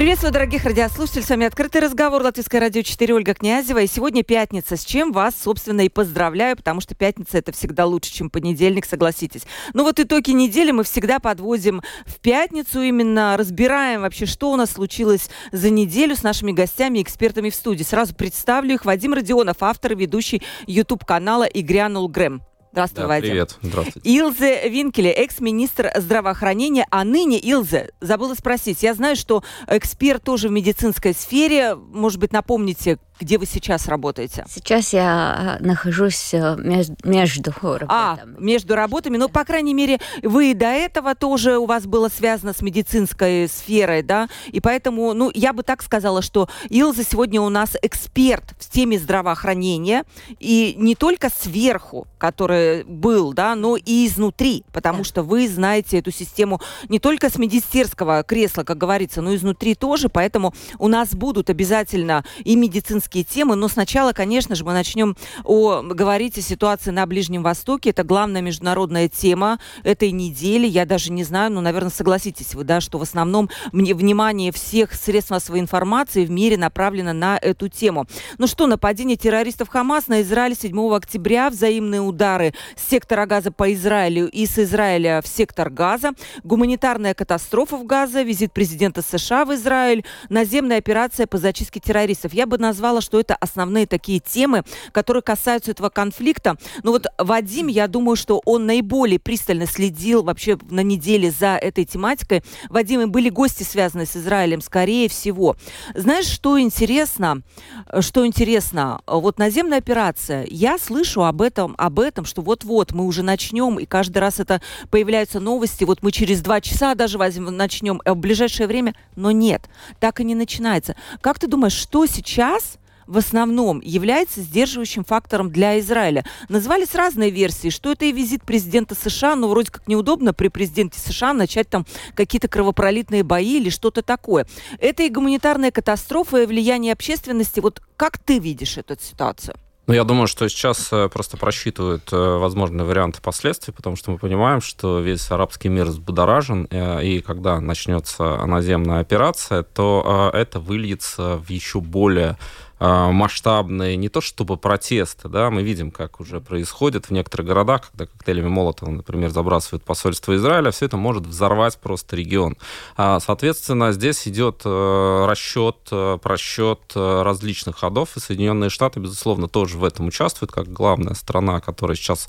Приветствую, дорогих радиослушателей. С вами «Открытый разговор» Латвийское радио 4 Ольга Князева. И сегодня пятница, с чем вас, собственно, и поздравляю, потому что пятница – это всегда лучше, чем понедельник, согласитесь. Ну вот итоги недели мы всегда подводим в пятницу, именно разбираем вообще, что у нас случилось за неделю с нашими гостями и экспертами в студии. Сразу представлю их. Вадим Родионов, автор и ведущий YouTube-канала «И грянул Грэм». Здравствуй, да, Вадим. Привет, здравствуйте. Илзе Винкеле, экс-министр здравоохранения, а ныне Илзе, забыла спросить, я знаю, что эксперт тоже в медицинской сфере, может быть, напомните, где вы сейчас работаете? Сейчас я э, нахожусь э, между, между работами. А, между работами. Ну, по крайней мере, вы и до этого тоже у вас было связано с медицинской сферой, да? И поэтому, ну, я бы так сказала, что Илза сегодня у нас эксперт в теме здравоохранения. И не только сверху, который был, да, но и изнутри. Потому да. что вы знаете эту систему не только с медицинского кресла, как говорится, но изнутри тоже. Поэтому у нас будут обязательно и медицинские политические темы, но сначала, конечно же, мы начнем о, говорить о ситуации на Ближнем Востоке. Это главная международная тема этой недели. Я даже не знаю, ну, наверное, согласитесь вы, да, что в основном мне внимание всех средств массовой информации в мире направлено на эту тему. Ну что, нападение террористов Хамас на Израиль 7 октября, взаимные удары с сектора Газа по Израилю и с Израиля в сектор Газа, гуманитарная катастрофа в Газа, визит президента США в Израиль, наземная операция по зачистке террористов. Я бы назвала сказала, что это основные такие темы, которые касаются этого конфликта. Но вот Вадим, я думаю, что он наиболее пристально следил вообще на неделе за этой тематикой. Вадим, и были гости, связанные с Израилем, скорее всего. Знаешь, что интересно? Что интересно? Вот наземная операция. Я слышу об этом, об этом, что вот-вот мы уже начнем, и каждый раз это появляются новости. Вот мы через два часа даже возьмем, начнем а в ближайшее время. Но нет, так и не начинается. Как ты думаешь, что сейчас в основном является сдерживающим фактором для Израиля. Назывались разные версии, что это и визит президента США, но вроде как неудобно при президенте США начать там какие-то кровопролитные бои или что-то такое. Это и гуманитарная катастрофа, и влияние общественности. Вот как ты видишь эту ситуацию? Ну, я думаю, что сейчас э, просто просчитывают э, возможные варианты последствий, потому что мы понимаем, что весь арабский мир взбудоражен, э, и когда начнется наземная операция, то это выльется в еще более масштабные, не то чтобы протесты, да, мы видим, как уже происходит в некоторых городах, когда коктейлями Молотова, например, забрасывают посольство Израиля, все это может взорвать просто регион. А, соответственно, здесь идет э, расчет, э, просчет э, различных ходов, и Соединенные Штаты, безусловно, тоже в этом участвуют, как главная страна, которая сейчас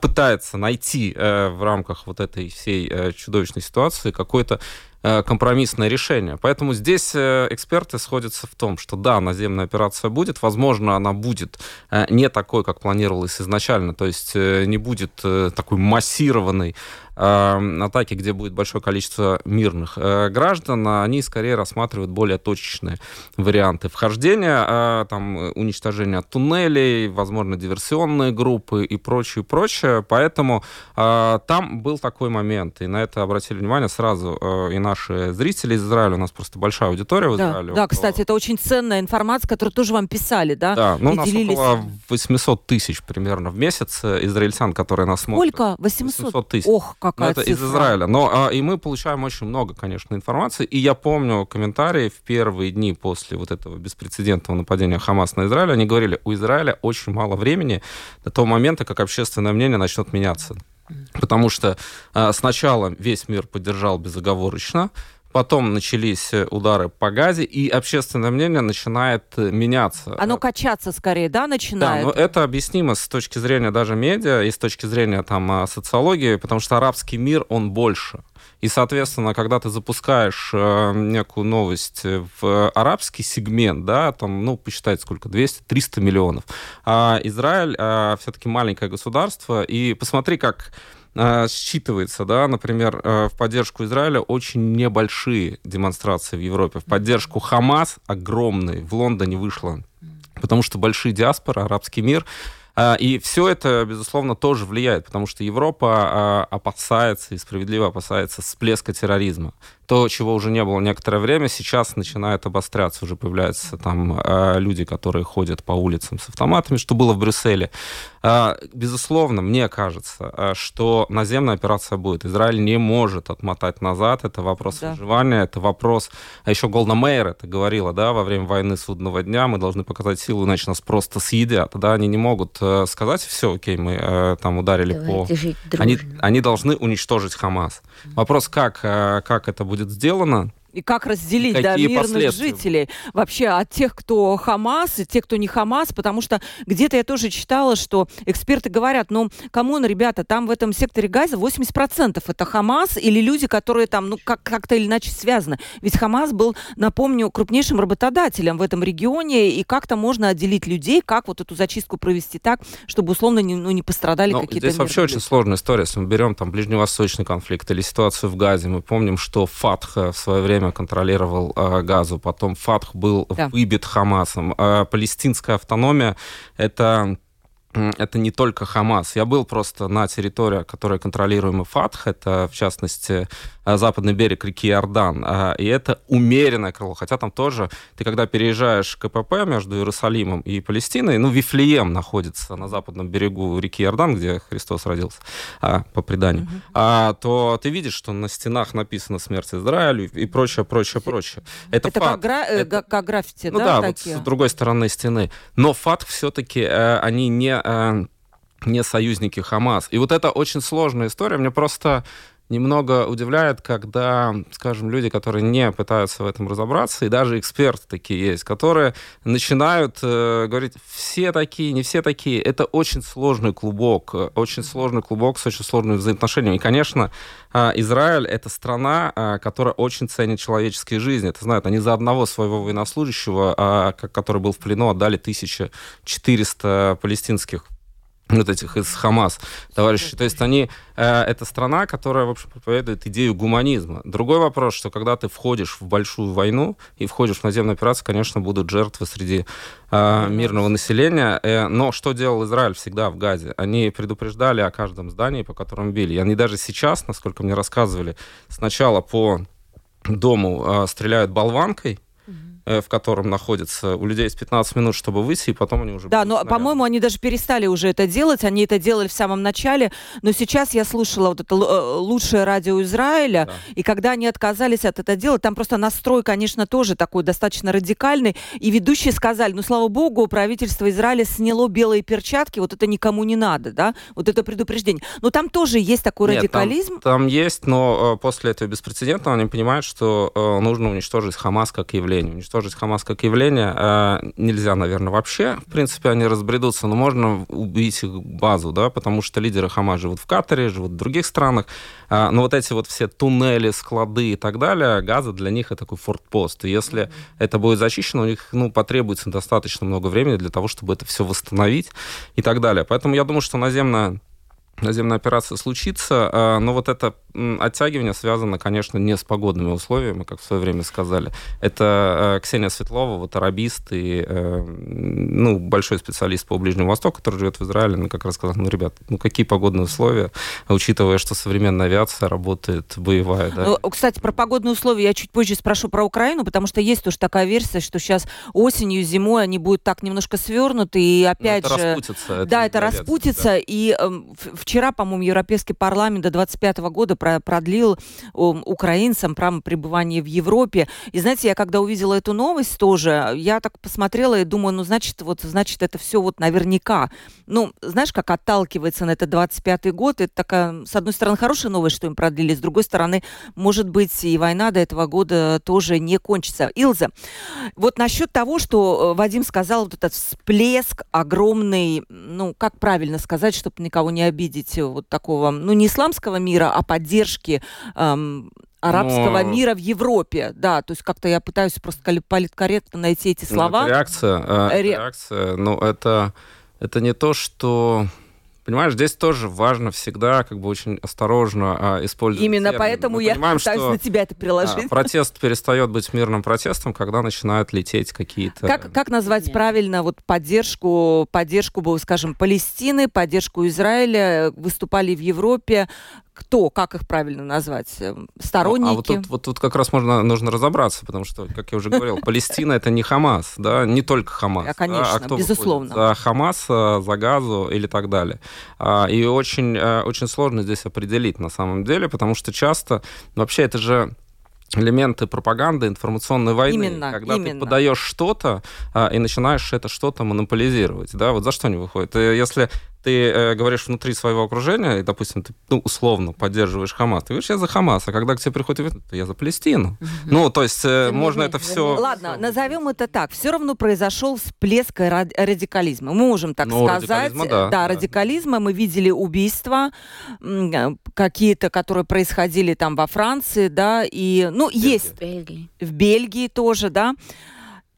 пытается найти в рамках вот этой всей чудовищной ситуации какой-то компромиссное решение. Поэтому здесь э, эксперты сходятся в том, что да, наземная операция будет, возможно, она будет э, не такой, как планировалось изначально, то есть не будет такой массированной атаки, где будет большое количество мирных э, граждан, они скорее рассматривают более точечные варианты вхождения, э, там, уничтожения туннелей, возможно, диверсионные группы и прочее, прочее. Поэтому э, там был такой момент, и на это обратили внимание сразу и наши зрители из Израиля, у нас просто большая аудитория в да, Израиле. Да, около... кстати, это очень ценная информация, которую тоже вам писали, да? Да, ну, у нас делились... около 800 тысяч примерно в месяц израильтян, которые нас смотрят. Сколько? 800? 800 тысяч. Ох, какая это цифра. из Израиля. Но а, и мы получаем очень много, конечно, информации. И я помню комментарии в первые дни после вот этого беспрецедентного нападения Хамас на Израиль. Они говорили, у Израиля очень мало времени до того момента, как общественное мнение начнет меняться. Потому что а, сначала весь мир поддержал безоговорочно, Потом начались э, удары по газе, и общественное мнение начинает э, меняться. Оно качаться скорее, да, начинает? Да, но это объяснимо с точки зрения даже медиа и с точки зрения там а, социологии, потому что арабский мир, он больше. И, соответственно, когда ты запускаешь э, некую новость в арабский сегмент, да, там, ну, посчитайте сколько, 200-300 миллионов. А Израиль э, все-таки маленькое государство, и посмотри, как Э, считывается, да, например, э, в поддержку Израиля очень небольшие демонстрации в Европе. В поддержку Хамас огромные в Лондоне вышло, потому что большие диаспоры, арабский мир, И все это, безусловно, тоже влияет, потому что Европа опасается и справедливо опасается всплеска терроризма то, чего уже не было некоторое время, сейчас начинает обостряться. Уже появляются там э, люди, которые ходят по улицам с автоматами, что было в Брюсселе. Э, безусловно, мне кажется, э, что наземная операция будет. Израиль не может отмотать назад. Это вопрос да. выживания, это вопрос... А еще Голна Мейер это говорила, да, во время войны судного дня, мы должны показать силу, иначе нас просто съедят. Да, они не могут сказать, все, окей, мы там ударили Давайте по... Они, они должны уничтожить Хамас. Вопрос, как, как это будет будет сделано, и как разделить да, мирных жителей вообще от тех, кто Хамас, и тех, кто не Хамас, потому что где-то я тоже читала, что эксперты говорят, ну, come on, ребята, там в этом секторе Газа 80% это Хамас или люди, которые там, ну, как- как-то или иначе связаны. Ведь Хамас был, напомню, крупнейшим работодателем в этом регионе, и как-то можно отделить людей, как вот эту зачистку провести так, чтобы условно не, ну, не пострадали Но какие-то... Здесь вообще очень сложная история. Если мы берем там ближневосточный конфликт или ситуацию в Газе, мы помним, что ФАТХ в свое время время контролировал э, Газу, потом Фатх был да. выбит Хамасом. Э, палестинская автономия — это это не только Хамас. Я был просто на территории, которая контролируема ФАТХ, это, в частности, Э, западный берег реки Иордан. Э, и это умеренное крыло. Хотя там тоже, ты когда переезжаешь КПП между Иерусалимом и Палестиной, ну, Вифлеем находится на западном берегу реки Иордан, где Христос родился, а, по преданию, угу. а, то ты видишь, что на стенах написано «Смерть Израилю» и прочее, прочее, прочее. Это, это. Как, гра... Э, это... как граффити, ну, да? да, такие? вот с другой стороны стены. Но факт все-таки, э, они не... Э, не союзники Хамас. И вот это очень сложная история. Мне просто немного удивляет, когда, скажем, люди, которые не пытаются в этом разобраться, и даже эксперты такие есть, которые начинают э, говорить, все такие, не все такие. Это очень сложный клубок, очень сложный клубок с очень сложными взаимоотношениями. И, конечно, э, Израиль — это страна, э, которая очень ценит человеческие жизни. Это знают, они за одного своего военнослужащего, э, который был в плену, отдали 1400 палестинских вот этих из Хамас товарищей. То есть они, э, это страна, которая, в общем, проповедует идею гуманизма. Другой вопрос, что когда ты входишь в большую войну и входишь в наземную операцию, конечно, будут жертвы среди э, мирного населения. Э, но что делал Израиль всегда в Газе? Они предупреждали о каждом здании, по которому били. И они даже сейчас, насколько мне рассказывали, сначала по дому э, стреляют болванкой, в котором находится, у людей есть 15 минут, чтобы выйти, и потом они уже... Да, но, по-моему, они даже перестали уже это делать, они это делали в самом начале, но сейчас я слушала вот это э, лучшее радио Израиля, да. и когда они отказались от этого дела, там просто настрой, конечно, тоже такой достаточно радикальный, и ведущие сказали, ну, слава богу, правительство Израиля сняло белые перчатки, вот это никому не надо, да, вот это предупреждение. Но там тоже есть такой Нет, радикализм. Там, там есть, но э, после этого беспрецедентного они понимают, что э, нужно уничтожить Хамас как явление, уничтожить уничтожить Хамас как явление э, нельзя, наверное, вообще. В принципе, они разбредутся, но можно убить их базу, да, потому что лидеры Хамас живут в Катаре, живут в других странах. Э, но вот эти вот все туннели, склады и так далее, Газа для них это такой фортпост. И если mm-hmm. это будет зачищено, у них ну, потребуется достаточно много времени для того, чтобы это все восстановить и так далее. Поэтому я думаю, что наземная наземная операция случится, а, но вот это оттягивание связано, конечно, не с погодными условиями, как в свое время сказали. Это э, Ксения Светлова, вот арабист и э, ну, большой специалист по Ближнему Востоку, который живет в Израиле, она как раз сказала, ну, ребят, ну какие погодные условия, учитывая, что современная авиация работает боевая. Да? Ну, кстати, про погодные условия я чуть позже спрошу про Украину, потому что есть тоже такая версия, что сейчас осенью, зимой они будут так немножко свернуты, и ну, опять это же... Распутится, это да, это распутится, да. и э, вчера, по-моему, Европейский парламент до 25 года продлил украинцам право пребывания в Европе. И знаете, я когда увидела эту новость тоже, я так посмотрела и думаю, ну, значит, вот, значит, это все вот наверняка. Ну, знаешь, как отталкивается на это 25-й год, это такая, с одной стороны, хорошая новость, что им продлили, с другой стороны, может быть, и война до этого года тоже не кончится. Илза, вот насчет того, что э, Вадим сказал, вот этот всплеск огромный, ну, как правильно сказать, чтобы никого не обидеть, вот такого, ну, не исламского мира, а поддержки поддержки эм, арабского Но... мира в Европе. Да, то есть как-то я пытаюсь просто политкорректно найти эти ну, слова. Ну, реакция, э, Ре... реакция, ну это, это не то, что Понимаешь, здесь тоже важно всегда как бы очень осторожно а, использовать Именно термины. поэтому Мы я понимаем, пытаюсь что, на тебя это приложить. а, протест перестает быть мирным протестом, когда начинают лететь какие-то... Как, как назвать Нет. правильно вот поддержку, поддержку, скажем, Палестины, поддержку Израиля, выступали в Европе, кто, как их правильно назвать? Эм, Сторонники? А вот тут, вот тут как раз можно, нужно разобраться, потому что, как я уже говорил, Палестина это не Хамас, да, не только Хамас. А, да, конечно, кто безусловно. За Хамас, а, за Газу или так далее. А, И очень, э, очень сложно здесь определить на самом деле, потому что часто, вообще это же элементы пропаганды, информационной войны. Именно, когда именно. ты подаешь что-то а, и начинаешь это что-то монополизировать, да, вот за что они выходят? И если ты э, говоришь внутри своего окружения, и, допустим, ты ну, условно поддерживаешь Хамас, ты говоришь, я за Хамас, а когда к тебе приходит, то я за Палестину. Ну, то есть э, можно это все... Ладно, назовем это так. Все равно произошел всплеск ра- радикализма. Мы можем так Ну, сказать. радикализма, да, да. радикализма. Мы видели убийства э, какие-то, которые происходили там во Франции, да, и, ну, есть В Бельгии. в Бельгии тоже, да.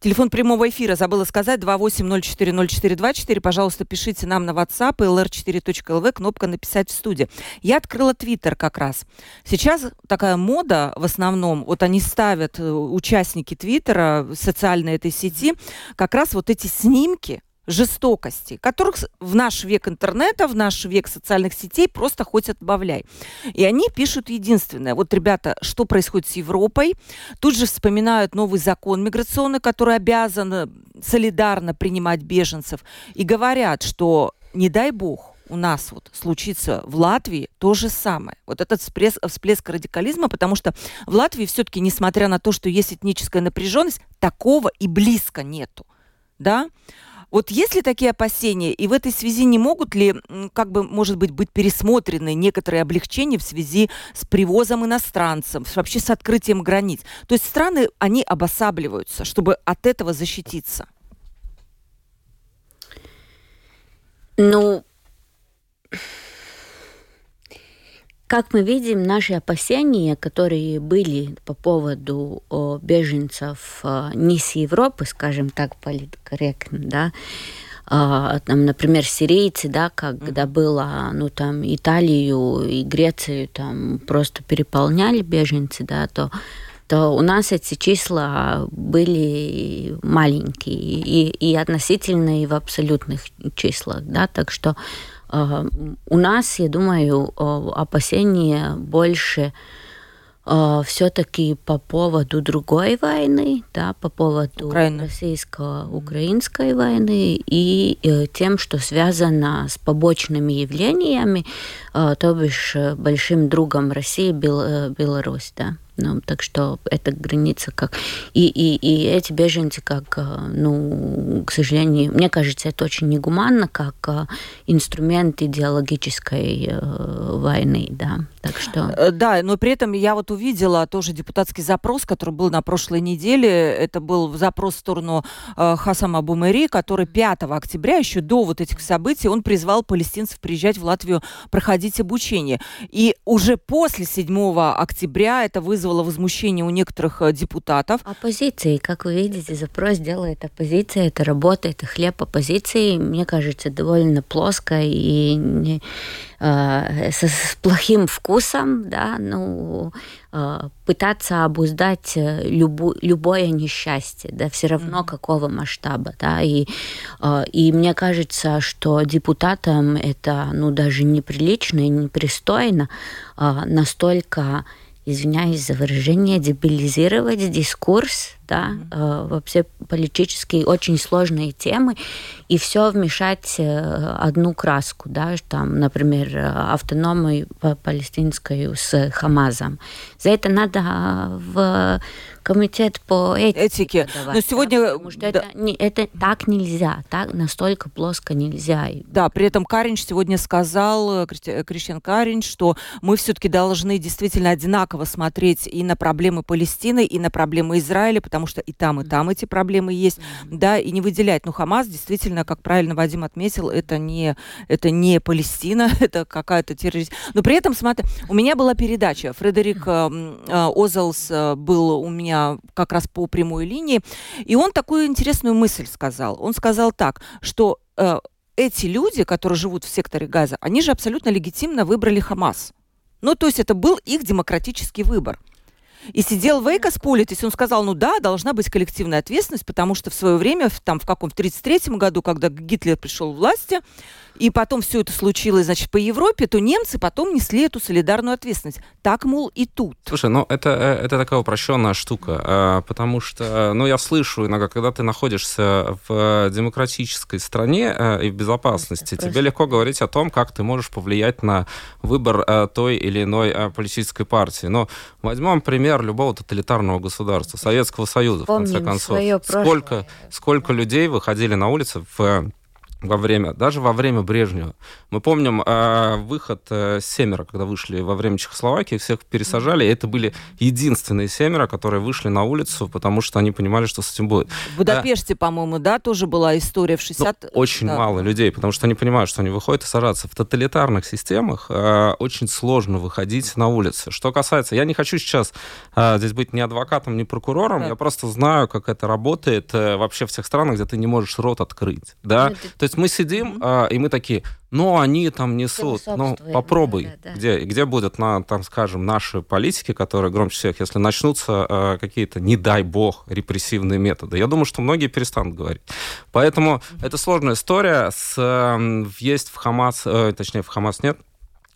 Телефон прямого эфира забыла сказать 28040424. Пожалуйста, пишите нам на WhatsApp lr4.lv, кнопка «Написать в студии». Я открыла Твиттер как раз. Сейчас такая мода в основном, вот они ставят, э, участники Твиттера, социальной этой сети, как раз вот эти снимки жестокости, которых в наш век интернета, в наш век социальных сетей просто хоть отбавляй. И они пишут единственное. Вот, ребята, что происходит с Европой? Тут же вспоминают новый закон миграционный, который обязан э, солидарно принимать беженцев. И говорят, что не дай бог, у нас вот случится в Латвии то же самое. Вот этот всплеск, всплеск радикализма, потому что в Латвии все-таки, несмотря на то, что есть этническая напряженность, такого и близко нету. Да? Вот есть ли такие опасения, и в этой связи не могут ли, как бы, может быть, быть пересмотрены некоторые облегчения в связи с привозом иностранцев, вообще с открытием границ? То есть страны, они обосабливаются, чтобы от этого защититься. Ну, как мы видим, наши опасения, которые были по поводу о, беженцев э, не с Европы, скажем так, политкорректно, да, а, там, например, сирийцы, да, когда было, ну, там, Италию и Грецию там просто переполняли беженцы, да, то то у нас эти числа были маленькие и, и относительно и в абсолютных числах, да, так что у нас, я думаю, э, опасения больше все-таки по поводу другой войны, да, по поводу Украины. российско-украинской войны и э, тем, что связано с побочными явлениями, э, то бишь э, большим другом России Бел, э, Беларусь, да. Ну, так что эта граница как... И, и, и эти беженцы как, э, ну, к сожалению, мне кажется, это очень негуманно, как э, инструмент идеологической э, войны, да. Так что... Э, Да, но при этом я вот увидела тоже депутатский запрос, который был на прошлой неделе. Это был запрос в сторону э, Хасама Бумери, который 5 октября, еще до вот этих событий, он призвал палестинцев приезжать в Латвию проходить обучение. И уже после 7 октября это вызвало возмущение у некоторых э, депутатов. Оппозиции, как вы видите, запрос делает оппозиция, это работа, это хлеб оппозиции, мне кажется, довольно плоско и не- э, со- с плохим вкусом, да, ну, э, пытаться обуздать э, любу- любое несчастье, да, все равно какого масштаба, да, и, э, и мне кажется, что депутатам это, ну, даже неприлично и непристойно э, настолько извиняюсь за выражение, дебилизировать дискурс, да, э, вообще политические очень сложные темы, и все вмешать э, одну краску, да, там, например, автономию па- палестинскую с Хамазом. За это надо э, в комитет по этике. Этике. подавать, Но да, сегодня, потому что да. это, не- это так нельзя, так настолько плоско нельзя. Да, при этом Каринч сегодня сказал, э, Кристи- э, Каринч, что мы все-таки должны действительно одинаково смотреть и на проблемы Палестины, и на проблемы Израиля, потому что и там, и там эти проблемы есть, да, и не выделять. Ну, Хамас действительно, как правильно Вадим отметил, это не, это не Палестина, это какая-то террорист. Но при этом, смотри, у меня была передача, Фредерик э, э, Озелс э, был у меня как раз по прямой линии, и он такую интересную мысль сказал. Он сказал так, что э, эти люди, которые живут в секторе Газа, они же абсолютно легитимно выбрали Хамас. Ну, то есть это был их демократический выбор. И сидел Вейкос Политис, он сказал, ну да, должна быть коллективная ответственность, потому что в свое время, там, в каком, в 33 году, когда Гитлер пришел к власти, и потом все это случилось, значит, по Европе, то немцы потом несли эту солидарную ответственность. Так, мол, и тут. Слушай, ну это, э, это такая упрощенная штука, а, потому что, ну я слышу иногда, когда ты находишься в демократической стране э, и в безопасности, просто, тебе легко говорить о том, как ты можешь повлиять на выбор э, той или иной политической партии. Но возьмем пример любого тоталитарного государства, Советского Союза, Помним в конце концов. Сколько, сколько людей выходили на улицы в во время, даже во время Брежнева. Мы помним э, выход э, семеро, когда вышли во время Чехословакии, всех пересажали, и это были единственные семеро, которые вышли на улицу, потому что они понимали, что с этим будет. В Будапеште, а, по-моему, да, тоже была история в 60... Ну, очень да. мало людей, потому что они понимают, что они выходят и сажаются. В тоталитарных системах э, очень сложно выходить на улицы. Что касается... Я не хочу сейчас э, здесь быть ни адвокатом, ни прокурором, да. я просто знаю, как это работает э, вообще в тех странах, где ты не можешь рот открыть, да? Ну, есть мы сидим, mm-hmm. а, и мы такие, ну, они там несут, ну, попробуй. Да, да. Где, где будут, на, там, скажем, наши политики, которые громче всех, если начнутся а, какие-то, не дай бог, репрессивные методы? Я думаю, что многие перестанут говорить. Поэтому mm-hmm. это сложная история. С, есть в Хамас, э, точнее, в Хамас нет,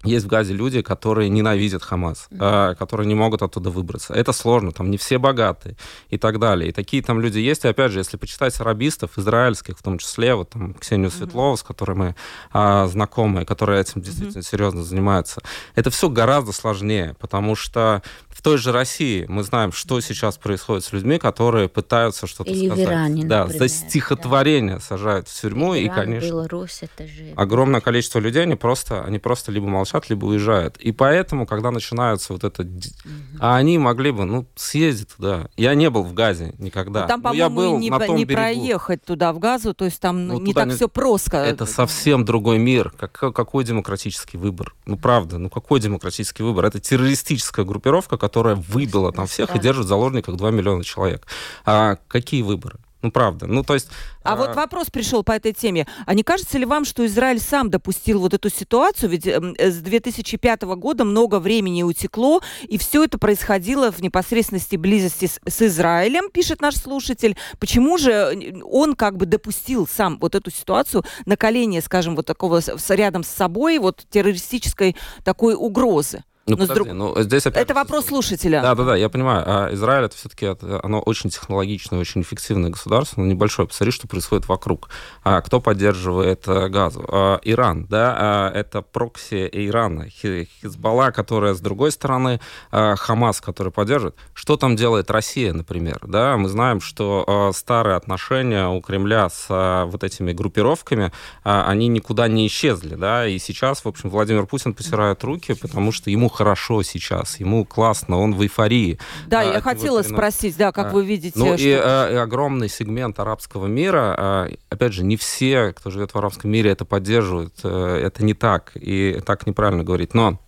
есть в Газе люди, которые ненавидят Хамас, mm-hmm. которые не могут оттуда выбраться. Это сложно, там не все богатые и так далее. И такие там люди есть. И опять же, если почитать арабистов, израильских в том числе, вот там Ксению mm-hmm. Светлову, с которой мы а, знакомы, которые этим действительно mm-hmm. серьезно занимаются, это все гораздо сложнее, потому что в той же России мы знаем, что сейчас происходит с людьми, которые пытаются что-то Или сказать. В Иране, да, например, за стихотворение да. сажают в тюрьму, Иран, и, конечно, Беларусь, это же... огромное количество людей, они просто, они просто либо молчат, либо уезжают. И поэтому, когда начинаются вот это... Угу. А они могли бы, ну, съездить туда. Я не был в Газе никогда. Ну, там, по-моему, не, на том не проехать туда, в Газу, то есть там ну, не так не... все просто. Это совсем другой мир. Как, какой демократический выбор? Ну, правда, ну какой демократический выбор? Это террористическая группировка, которая выбила там всех да. и держит в заложниках 2 миллиона человек. А какие выборы? Ну, правда. Ну, то есть... А, а вот вопрос пришел по этой теме. А не кажется ли вам, что Израиль сам допустил вот эту ситуацию? Ведь эм, с 2005 года много времени утекло, и все это происходило в непосредственности близости с, с Израилем, пишет наш слушатель. Почему же э, он как бы допустил сам вот эту ситуацию, накаление, скажем, вот такого рядом с собой, вот террористической такой угрозы? Ну, подожди, друг... ну, здесь опять... Это вопрос слушателя. Да, да, да, я понимаю. А Израиль это все-таки оно очень технологичное, очень эффективное государство, но небольшое. Посмотри, что происходит вокруг. А, кто поддерживает а, газу? А, Иран, да, а, это прокси Ирана. Хизбалла, которая с другой стороны, а, Хамас, который поддерживает. Что там делает Россия, например? Да, мы знаем, что а, старые отношения у Кремля с а, вот этими группировками, а, они никуда не исчезли, да, и сейчас, в общем, Владимир Путин потирает руки, потому что ему хорошо сейчас, ему классно, он в эйфории. Да, а, я хотела вот, спросить, да, как а, вы видите. Ну что... и, а, и огромный сегмент арабского мира, а, опять же, не все, кто живет в арабском мире, это поддерживают, а, это не так, и так неправильно говорить, но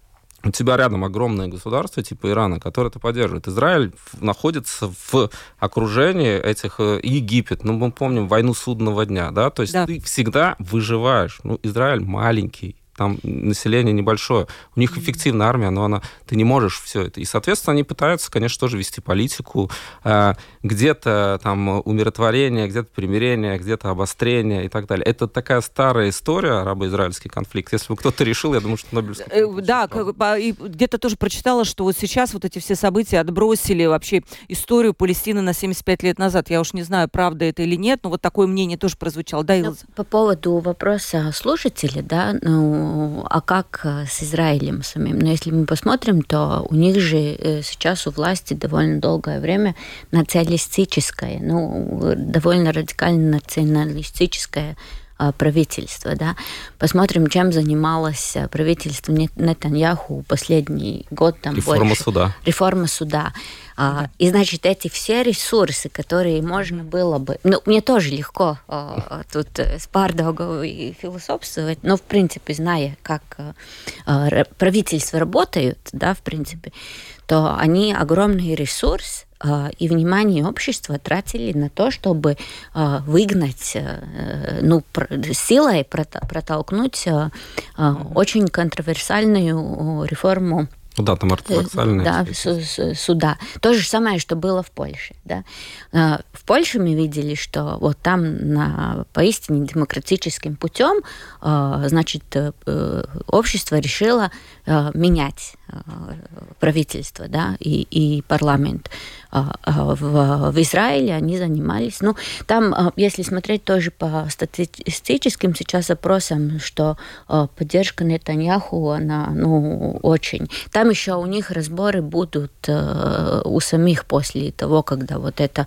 у тебя рядом огромное государство типа Ирана, которое это поддерживает. Израиль находится в окружении этих э, Египет. Ну, мы помним войну судного дня, да, то есть да. ты всегда выживаешь. Ну, Израиль маленький, там население небольшое, у них эффективная армия, но она, ты не можешь все это. И, соответственно, они пытаются, конечно, тоже вести политику, э, где-то там умиротворение, где-то примирение, где-то обострение и так далее. Это такая старая история, арабо-израильский конфликт. Если бы кто-то решил, я думаю, что Нобелевский э, Да, и где-то тоже прочитала, что вот сейчас вот эти все события отбросили вообще историю Палестины на 75 лет назад. Я уж не знаю, правда это или нет, но вот такое мнение тоже прозвучало. Да, ну, Илза? По поводу вопроса слушателя, да, ну, а как э, с Израилем самим? Но если мы посмотрим, то у них же э, сейчас у власти довольно долгое время националистическое, ну, довольно радикально националистическое а, правительство. Да? Посмотрим, чем занималось а, правительство Нетаньяху последний год. Там Реформа больше. суда. Реформа суда. А, и, значит, эти все ресурсы, которые можно было бы... Ну, мне тоже легко тут э, с пардогов и философствовать, но, в принципе, зная, как а, правительства работают, да, в принципе, то они огромный ресурс и внимание общества тратили на то, чтобы выгнать, ну, силой протолкнуть очень контроверсальную реформу ну да, там ортодоксальные. Да, суда. То же самое, что было в Польше. Да. А, в Польше мы видели, что вот там на поистине демократическим путем, а, значит, э, общество решило а, менять правительство да, и, и парламент. В, в Израиле они занимались. Ну, там, если смотреть тоже по статистическим сейчас опросам, что поддержка Нетаньяху, она ну, очень. Там еще у них разборы будут у самих после того, когда вот это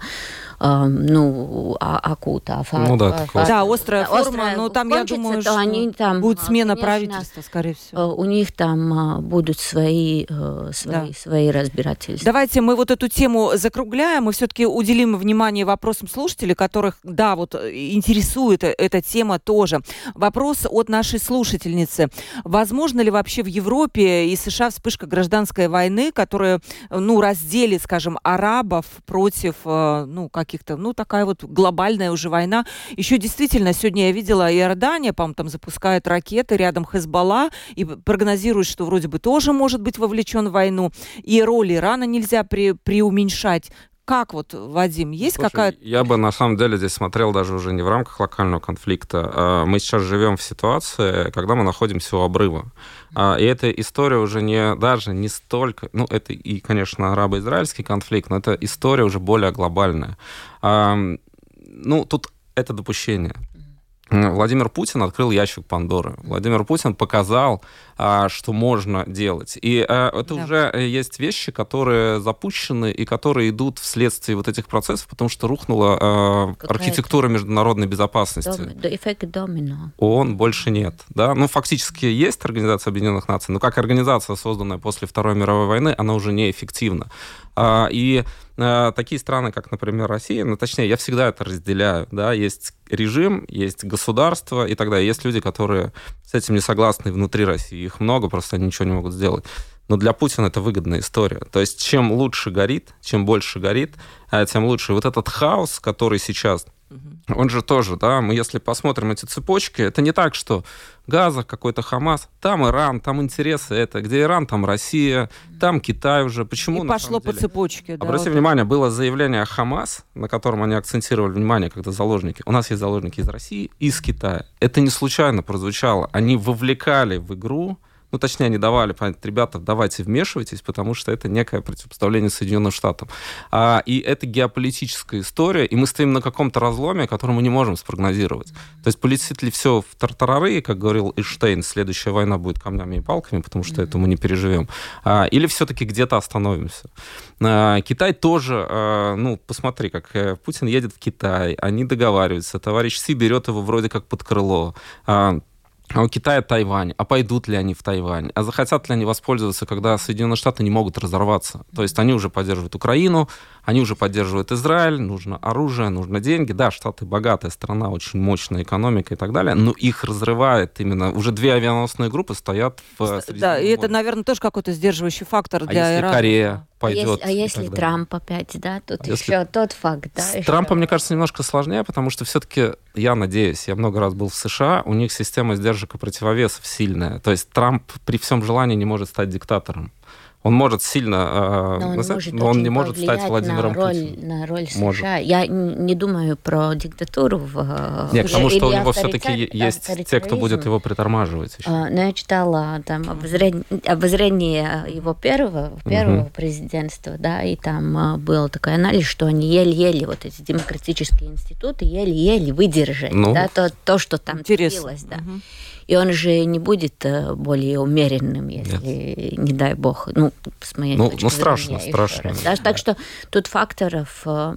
ну, а, акута. Фа, ну да, фа, да, острая форма, острая но там, я думаю, что они там, будет смена конечно, правительства, скорее всего. У них там будут свои, э, свои, да. свои разбирательства. Давайте мы вот эту тему закругляем, мы все-таки уделим внимание вопросам слушателей, которых, да, вот интересует эта тема тоже. Вопрос от нашей слушательницы. Возможно ли вообще в Европе и США вспышка гражданской войны, которая, ну, разделит, скажем, арабов против, э, ну, как каких-то, ну, такая вот глобальная уже война. Еще действительно, сегодня я видела Иордания, по-моему, там запускает ракеты рядом Хезбалла и прогнозирует, что вроде бы тоже может быть вовлечен в войну. И роль Ирана нельзя при, преуменьшать. Как вот, Вадим, есть какая-то... Я бы на самом деле здесь смотрел даже уже не в рамках локального конфликта. А мы сейчас живем в ситуации, когда мы находимся у обрыва. А, и эта история уже не даже не столько... Ну, это и, конечно, арабо-израильский конфликт, но это история уже более глобальная. Ну, тут это допущение. Владимир Путин открыл ящик Пандоры. Владимир Путин показал, а, что можно делать. И а, это да. уже э, есть вещи, которые запущены и которые идут вследствие вот этих процессов, потому что рухнула а, архитектура международной безопасности. Дом, эффект домино. ООН больше нет. Да? Ну, фактически есть Организация Объединенных Наций, но как организация, созданная после Второй мировой войны, она уже неэффективна. И Э, такие страны, как, например, Россия, ну, точнее, я всегда это разделяю, да, есть режим, есть государство и так далее. Есть люди, которые с этим не согласны внутри России, их много, просто они ничего не могут сделать. Но для Путина это выгодная история. То есть чем лучше горит, чем больше горит, э, тем лучше. вот этот хаос, который сейчас он же тоже, да, мы если посмотрим эти цепочки, это не так, что Газа, какой-то Хамас, там Иран, там интересы это, где Иран, там Россия, там Китай уже. Почему? И пошло по цепочке. Да, Обратите вот внимание, было заявление Хамас, на котором они акцентировали внимание, когда заложники. У нас есть заложники из России и из Китая. Это не случайно прозвучало. Они вовлекали в игру ну, точнее, они давали понять, ребята, давайте вмешивайтесь, потому что это некое противопоставление Соединенным Штатам. А, и это геополитическая история, и мы стоим на каком-то разломе, который мы не можем спрогнозировать. То есть полетит ли все в тартарары, как говорил Эйштейн, следующая война будет камнями и палками, потому что mm-hmm. это мы не переживем. А, или все-таки где-то остановимся. А, Китай тоже, а, ну, посмотри, как э, Путин едет в Китай, они договариваются, товарищ Си берет его вроде как под крыло. А, а у Китая Тайвань. А пойдут ли они в Тайвань? А захотят ли они воспользоваться, когда Соединенные Штаты не могут разорваться? То есть они уже поддерживают Украину, они уже поддерживают Израиль, нужно оружие, нужно деньги. Да, Штаты богатая страна, очень мощная экономика и так далее, но их разрывает именно... Уже две авианосные группы стоят в Да, и это, наверное, тоже какой-то сдерживающий фактор а для Ирана. Корея пойдет. А, если, а если Трамп опять, да, тут а еще если... тот факт, да. С еще... Трампом, мне кажется, немножко сложнее, потому что все-таки, я надеюсь, я много раз был в США, у них система сдержек и противовесов сильная. То есть Трамп при всем желании не может стать диктатором. Он может сильно, э, но он, назад, может, но он не может стать Владимиром на роль, Путиным. На роль США. Может. Я не думаю про диктатуру. В, э, Нет, потому что у него все-таки есть те, кто будет его притормаживать. Еще. А, но я читала там обозрение, обозрение его первого, первого угу. президентства, да, и там а, был такой анализ, что они еле-еле, вот эти демократические институты, еле-еле выдержали, ну, да, то, то, что там интересно. творилось, да. Угу. И он же не будет э, более умеренным, если, Нет. не дай бог, ну, с моей ну, точки ну, зрения. страшно, страшно. Раз, да? Так что тут факторов э,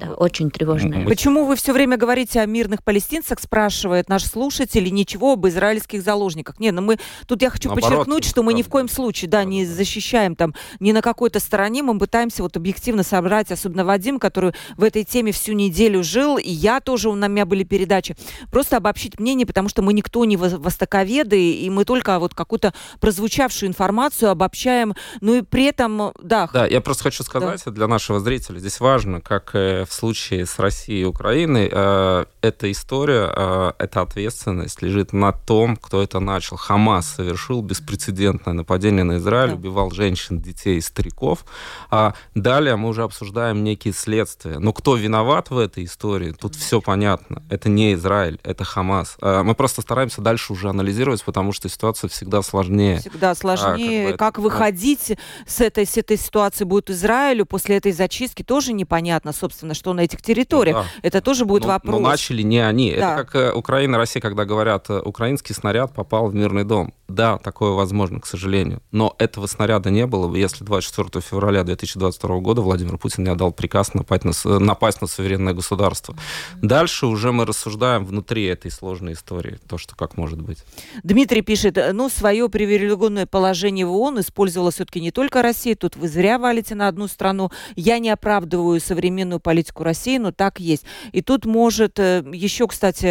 да, очень тревожная. Почему вы все время говорите о мирных палестинцах, спрашивает наш слушатель, и ничего об израильских заложниках? Не, ну мы, тут я хочу Наоборот, подчеркнуть, что мы ни в коем случае, да, не защищаем там ни на какой-то стороне, мы пытаемся вот объективно собрать, особенно Вадим, который в этой теме всю неделю жил, и я тоже, у меня были передачи, просто обобщить мнение, потому что мы никто не востоковеды, и мы только вот какую-то прозвучавшую информацию обобщаем, ну и при этом, да. Да, я просто хочу сказать да. для нашего зрителя, здесь важно, как э, в случае с Россией и Украиной, э, эта история, э, эта ответственность лежит на том, кто это начал. Хамас совершил беспрецедентное нападение на Израиль, да. убивал женщин, детей, стариков. А далее мы уже обсуждаем некие следствия. Но кто виноват в этой истории, тут все понятно. Это не Израиль, это Хамас. А мы просто стараемся дальше уже анализировать, потому что ситуация всегда сложнее. Всегда сложнее. А, как, бы, как выходить с этой, с этой ситуации будет Израилю после этой зачистки, тоже непонятно, собственно, что на этих территориях. Ну, да. Это тоже будет но, вопрос. Но начали не они. Да. Это как э, Украина, Россия, когда говорят, э, украинский снаряд попал в мирный дом. Да, такое возможно, к сожалению. Но этого снаряда не было бы, если 24 февраля 2022 года Владимир Путин не отдал приказ напасть на, напасть на суверенное государство. Дальше уже мы рассуждаем внутри этой сложной истории, то, что как может быть. Дмитрий пишет, ну, свое привилегированное положение в ООН использовала все-таки не только Россия, тут вы зря валите на одну страну. Я не оправдываю современную политику России, но так есть. И тут может э, еще, кстати,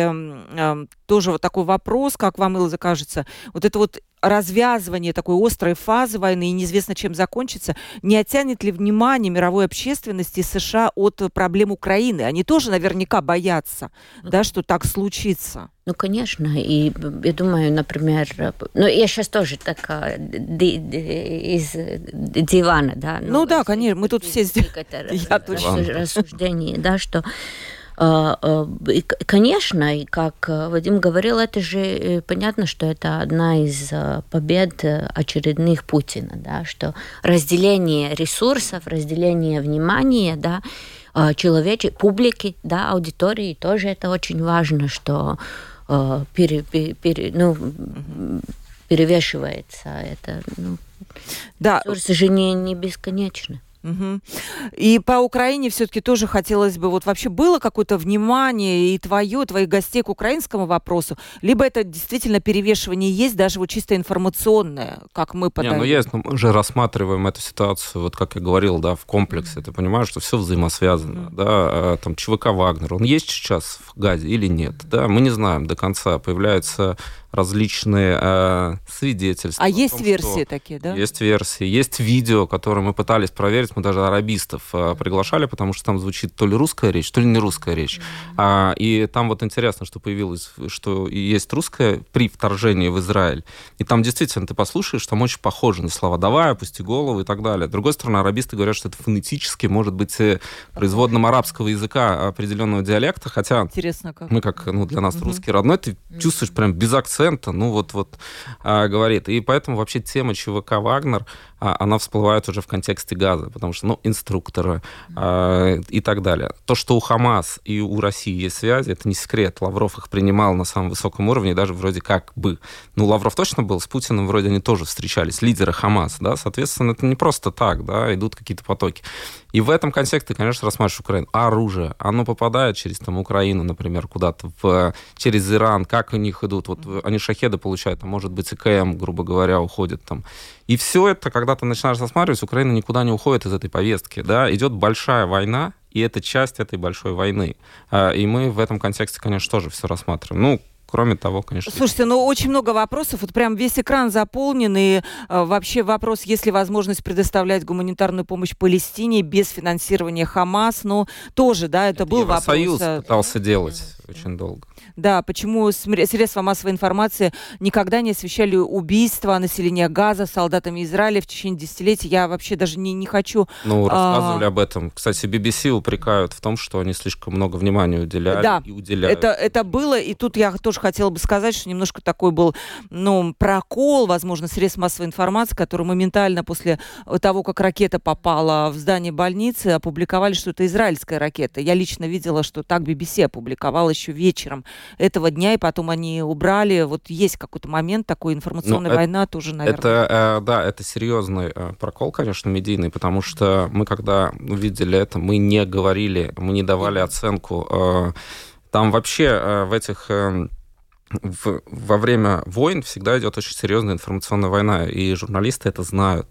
тоже вот такой вопрос, как вам, Илза, кажется, вот это вот развязывание такой острой фазы войны и неизвестно, чем закончится, не оттянет ли внимание мировой общественности США от проблем Украины? Они тоже наверняка боятся, ну, да, что так случится. Ну, конечно, и я думаю, например, ну, я сейчас тоже такая из дивана, да. Ну, ну да, конечно, мы тут все рассуждение, да, что а, а, конечно, и как э, Вадим говорил, это же э, понятно, что это одна из э, побед очередных Путина, да, что разделение ресурсов, разделение внимания, да, а, человечек, публики, да, аудитории тоже это очень важно, что пере, пере, ну, перевешивается это. Ну, да. Ресурсы же не, не бесконечны. Угу. И по Украине все-таки тоже хотелось бы, вот вообще было какое-то внимание и твое, твоих гостей к украинскому вопросу, либо это действительно перевешивание есть, даже вот чисто информационное, как мы подаем? Не, ну есть, но мы же рассматриваем эту ситуацию, вот как я говорил, да, в комплексе, ты понимаешь, что все взаимосвязано, mm да, а, там ЧВК Вагнер, он есть сейчас в Газе или нет, да, мы не знаем до конца, появляются различные э, свидетельства. А есть том, версии такие, да? Есть версии. Есть видео, которые мы пытались проверить. Мы даже арабистов э, приглашали, потому что там звучит то ли русская речь, то ли не русская речь. Mm-hmm. А, и там вот интересно, что появилось, что есть русская при вторжении в Израиль. И там действительно ты послушаешь, там очень похоже на слова «давай», «опусти голову» и так далее. С другой стороны, арабисты говорят, что это фонетически может быть э, производным арабского языка определенного диалекта, хотя Интересно, как. мы как, ну, для нас mm-hmm. русский родной, ты чувствуешь прям без акцента акцента, ну вот-вот а, говорит. И поэтому вообще тема ЧВК «Вагнер», а, она всплывает уже в контексте газа, потому что, ну, инструкторы а, и так далее. То, что у Хамас и у России есть связи, это не секрет. Лавров их принимал на самом высоком уровне, даже вроде как бы. Ну, Лавров точно был, с Путиным вроде они тоже встречались, лидеры Хамас, да, соответственно, это не просто так, да, идут какие-то потоки. И в этом контексте конечно, рассматриваешь Украину. А оружие, оно попадает через там Украину, например, куда-то в, через Иран, как у них идут, вот они шахеды получают, а может быть и КМ, грубо говоря, уходит там. И все это, когда ты начинаешь рассматривать, Украина никуда не уходит из этой повестки, да, идет большая война, и это часть этой большой войны. А, и мы в этом контексте, конечно, тоже все рассматриваем. Ну, кроме того, конечно. Слушайте, ну очень много вопросов, вот прям весь экран заполнен, и э, вообще вопрос, есть ли возможность предоставлять гуманитарную помощь Палестине без финансирования Хамас, ну тоже, да, это, это был вопрос. Союз э, пытался делать очень долго. Да, почему средства массовой информации никогда не освещали убийства населения Газа солдатами Израиля в течение десятилетий. Я вообще даже не, не хочу... Ну, а, рассказывали а... об этом. Кстати, BBC упрекают в том, что они слишком много внимания уделяли да, и уделяют. Это, это было, и тут я тоже хотела бы сказать, что немножко такой был, ну, прокол, возможно, средств массовой информации, который моментально после того, как ракета попала в здание больницы, опубликовали, что это израильская ракета. Я лично видела, что так BBC опубликовала еще вечером этого дня, и потом они убрали. Вот есть какой-то момент такой информационная ну, война это, тоже, наверное. Это, да, это серьезный прокол, конечно, медийный, потому что мы, когда увидели это, мы не говорили, мы не давали оценку. Там вообще в этих в, во время войн всегда идет очень серьезная информационная война, и журналисты это знают.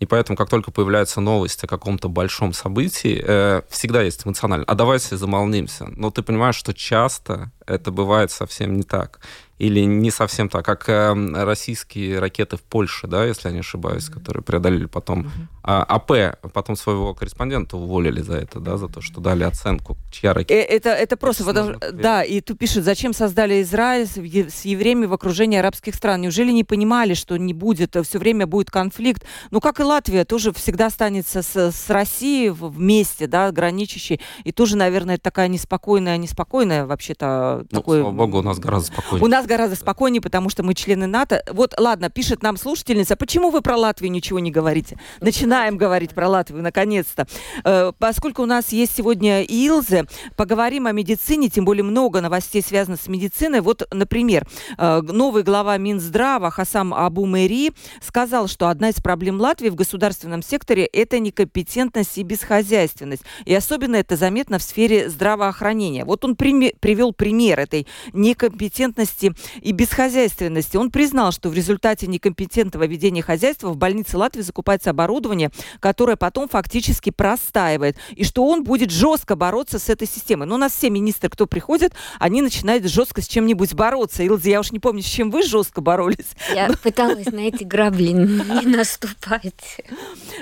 И поэтому, как только появляется новость о каком-то большом событии, э, всегда есть эмоционально. А давайте замолнимся. Но ты понимаешь, что часто это бывает совсем не так или не совсем так, как э, российские ракеты в Польше, да, если я не ошибаюсь, которые преодолели потом mm-hmm. а, АП, потом своего корреспондента уволили за это, да, за то, что дали оценку, чья ракета. Э, это, это просто, потому, да, и тут пишет, зачем создали Израиль с, с евреями в окружении арабских стран? Неужели не понимали, что не будет, э, все время будет конфликт? Ну, как и Латвия, тоже всегда останется с, с Россией вместе, да, граничащей, и тоже, наверное, такая неспокойная, неспокойная вообще-то. Ну, такой... слава богу, у нас гораздо спокойнее. У нас гораздо спокойнее, потому что мы члены НАТО. Вот, ладно, пишет нам слушательница, почему вы про Латвию ничего не говорите? Начинаем говорить про Латвию, наконец-то. Э, поскольку у нас есть сегодня Илзы, поговорим о медицине, тем более много новостей связано с медициной. Вот, например, э, новый глава Минздрава Хасам Абу Мэри сказал, что одна из проблем Латвии в государственном секторе – это некомпетентность и бесхозяйственность. И особенно это заметно в сфере здравоохранения. Вот он привел пример этой некомпетентности и бесхозяйственности. Он признал, что в результате некомпетентного ведения хозяйства в больнице Латвии закупается оборудование, которое потом фактически простаивает, и что он будет жестко бороться с этой системой. Но у нас все министры, кто приходит, они начинают жестко с чем-нибудь бороться. Илзи, я уж не помню, с чем вы жестко боролись. Я пыталась на эти грабли не наступать.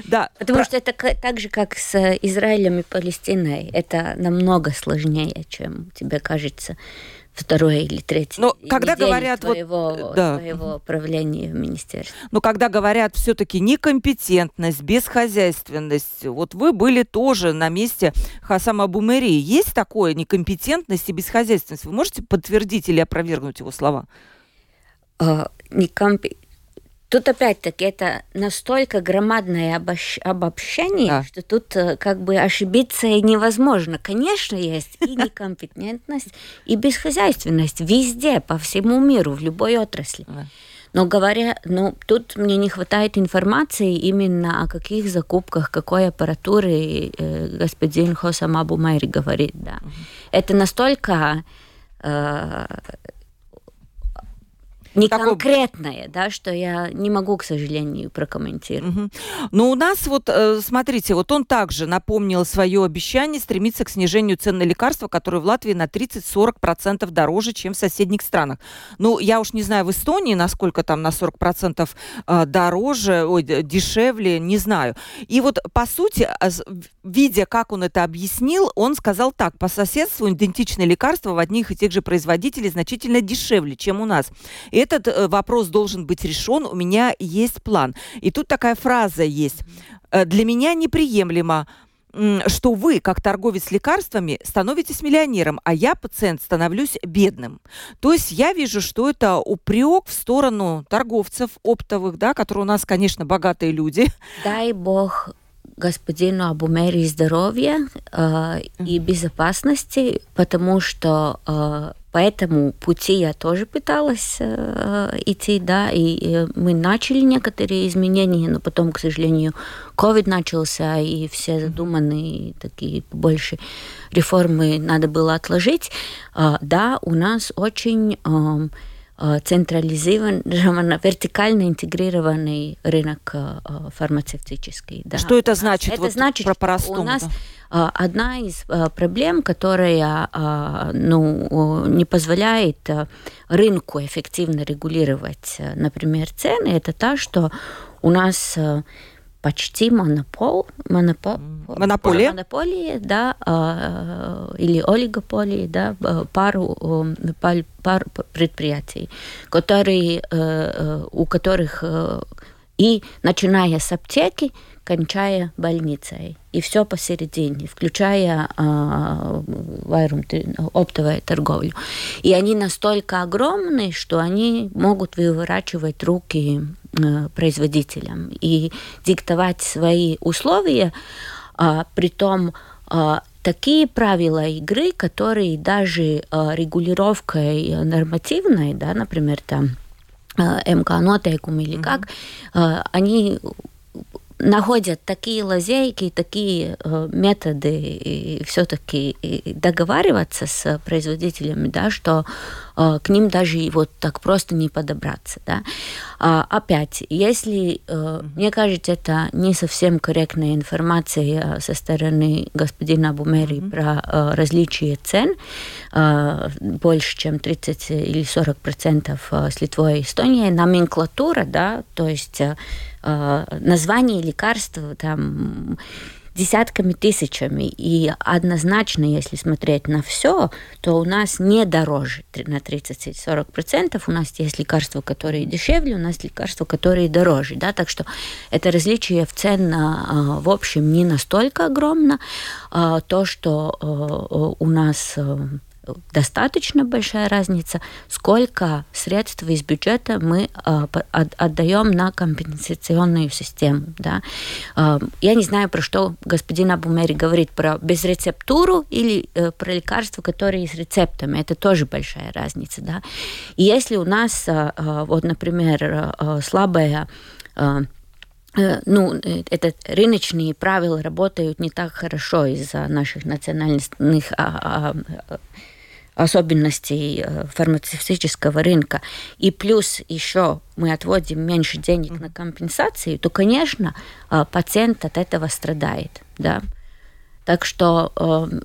Да. Потому про... что это так же, как с Израилем и Палестиной. Это намного сложнее, чем тебе кажется второе или третье. Но когда говорят твоего, вот, да. твоего правления в министерстве. Но когда говорят все-таки некомпетентность, бесхозяйственность, вот вы были тоже на месте Хасама Бумери. Есть такое некомпетентность и бесхозяйственность? Вы можете подтвердить или опровергнуть его слова? Uh, некомп... Тут опять-таки это настолько громадное обобщение, да. что тут э, как бы ошибиться невозможно. Конечно, есть и некомпетентность, и бесхозяйственность везде, по всему миру, в любой отрасли. Да. Но говоря, ну, тут мне не хватает информации именно о каких закупках, какой аппаратуры э, господин Хосам Абу Майри говорит. Да. Угу. Это настолько э, не такой... конкретное, да, что я не могу, к сожалению, прокомментировать. Угу. Но у нас вот, э, смотрите, вот он также напомнил свое обещание стремиться к снижению цен на лекарства, которые в Латвии на 30-40% дороже, чем в соседних странах. Ну, я уж не знаю, в Эстонии насколько там на 40% э, дороже, ой, дешевле, не знаю. И вот, по сути, видя, как он это объяснил, он сказал так, по соседству идентичные лекарства в одних и тех же производителей значительно дешевле, чем у нас. И этот э, вопрос должен быть решен, у меня есть план. И тут такая фраза есть. «Э, Для меня неприемлемо что вы, как торговец лекарствами, становитесь миллионером, а я, пациент, становлюсь бедным. То есть я вижу, что это упрек в сторону торговцев оптовых, да, которые у нас, конечно, богатые люди. Дай бог господину Абумери здоровья э, и безопасности, потому что э, по этому пути я тоже пыталась э, идти, да, и э, мы начали некоторые изменения, но потом, к сожалению, COVID начался, и все задуманные такие больше реформы надо было отложить. Э, да, у нас очень... Э, централизованный, вертикально интегрированный рынок фармацевтический. Да. Что это значит? Это вот значит, про простому, у нас да? Одна из проблем, которая ну, не позволяет рынку эффективно регулировать, например, цены, это та, что у нас почти монопол, монопол, монополия, монополия, да, или олигополии, да, пару, пар, пар предприятий, которые, у которых и начиная с аптеки, кончая больницей. И все посередине, включая э, оптовую торговлю. И они настолько огромные, что они могут выворачивать руки э, производителям и диктовать свои условия, э, при том э, такие правила игры, которые даже регулировкой нормативной, да, например, там МК или как, они находят такие лазейки, такие э, методы все-таки договариваться с производителями, да, что к ним даже вот так просто не подобраться. Да. А, опять, если, э, мне кажется, это не совсем корректная информация со стороны господина Бумери mm-hmm. про э, различие цен, э, больше, чем 30 или 40 процентов с Литвой и Эстонией, номенклатура, да, то есть Э, названий лекарств там десятками тысячами. И однозначно, если смотреть на все, то у нас не дороже на 30-40%. У нас есть лекарства, которые дешевле, у нас лекарства, которые дороже. Да? Так что это различие в цен э, в общем не настолько огромно. Э, то, что у нас достаточно большая разница, сколько средств из бюджета мы э, отдаем на компенсационную систему. Да. Э, я не знаю, про что господин Абумери говорит, про безрецептуру или э, про лекарства, которые с рецептами. Это тоже большая разница. Да. И если у нас, э вот, например, слабая э, ну, это рыночные правила работают не так хорошо из-за наших национальных а, а, особенностей э, фармацевтического рынка, и плюс еще мы отводим меньше денег на компенсации, то, конечно, э, пациент от этого страдает. Да? Так что, э,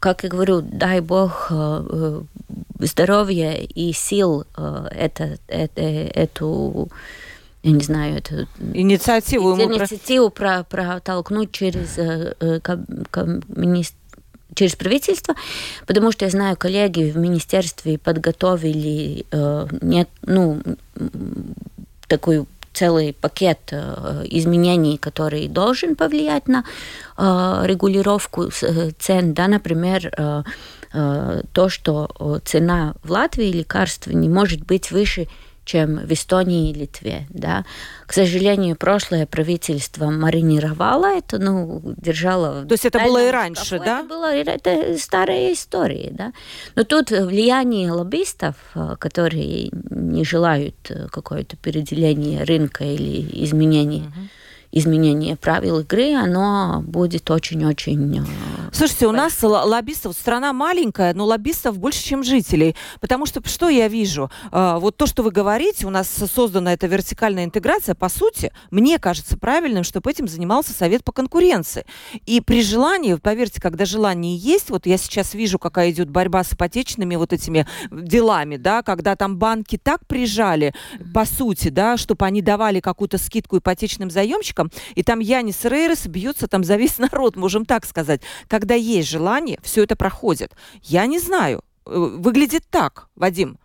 как я говорю, дай бог здоровья и сил это, это, эту я не знаю, эту инициативу, инициативу про, протолкнуть через э, министр через правительство, потому что я знаю, коллеги в министерстве подготовили э, нет, ну, такой целый пакет э, изменений, который должен повлиять на э, регулировку э, цен, да, например, э, э, то, что цена в Латвии лекарств не может быть выше чем в Эстонии и Литве. Да. К сожалению, прошлое правительство маринировало это, ну, держало... То есть это было и раньше, да? Это было это старая история, да. Но тут влияние лоббистов, э, которые не желают э, какое-то переделение рынка или изменения угу изменение правил игры, оно будет очень-очень... Э, Слушайте, у нас лоббистов, страна маленькая, но лоббистов больше, чем жителей. Потому что что я вижу? Э, вот то, что вы говорите, у нас создана эта вертикальная интеграция, по сути, мне кажется правильным, чтобы этим занимался Совет по конкуренции. И при желании, поверьте, когда желание есть, вот я сейчас вижу, какая идет борьба с ипотечными вот этими делами, да, когда там банки так прижали, по сути, да, чтобы они давали какую-то скидку ипотечным заемщикам, там, и там Янис Рейрес бьется там за весь народ, можем так сказать. Когда есть желание, все это проходит. Я не знаю. Э, выглядит так, Вадим.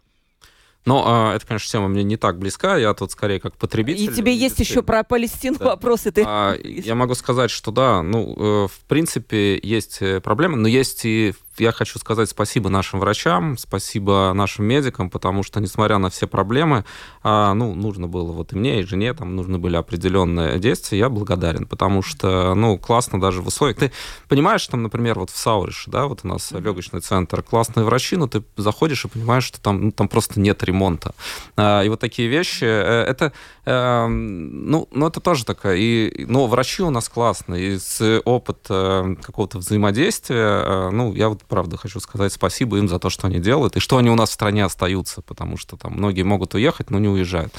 Но а, это, конечно, тема мне не так близка. Я тут скорее как потребитель. И тебе есть еще про Палестину да. вопросы. Ты... А, я могу сказать, что да, ну, э, в принципе, есть э, проблемы, но есть и я хочу сказать спасибо нашим врачам, спасибо нашим медикам, потому что, несмотря на все проблемы, а, ну, нужно было вот и мне, и жене, там нужны были определенные действия, я благодарен, потому что, ну, классно даже в условиях. Ты понимаешь, там, например, вот в Саурише, да, вот у нас легочный центр, классные врачи, но ты заходишь и понимаешь, что там, ну, там просто нет ремонта. А, и вот такие вещи, э, это, эм, ну, ну, это тоже такая, и, но врачи у нас классные, и с опыта какого-то взаимодействия, э, ну, я вот правда, хочу сказать спасибо им за то, что они делают, и что они у нас в стране остаются, потому что там многие могут уехать, но не уезжают.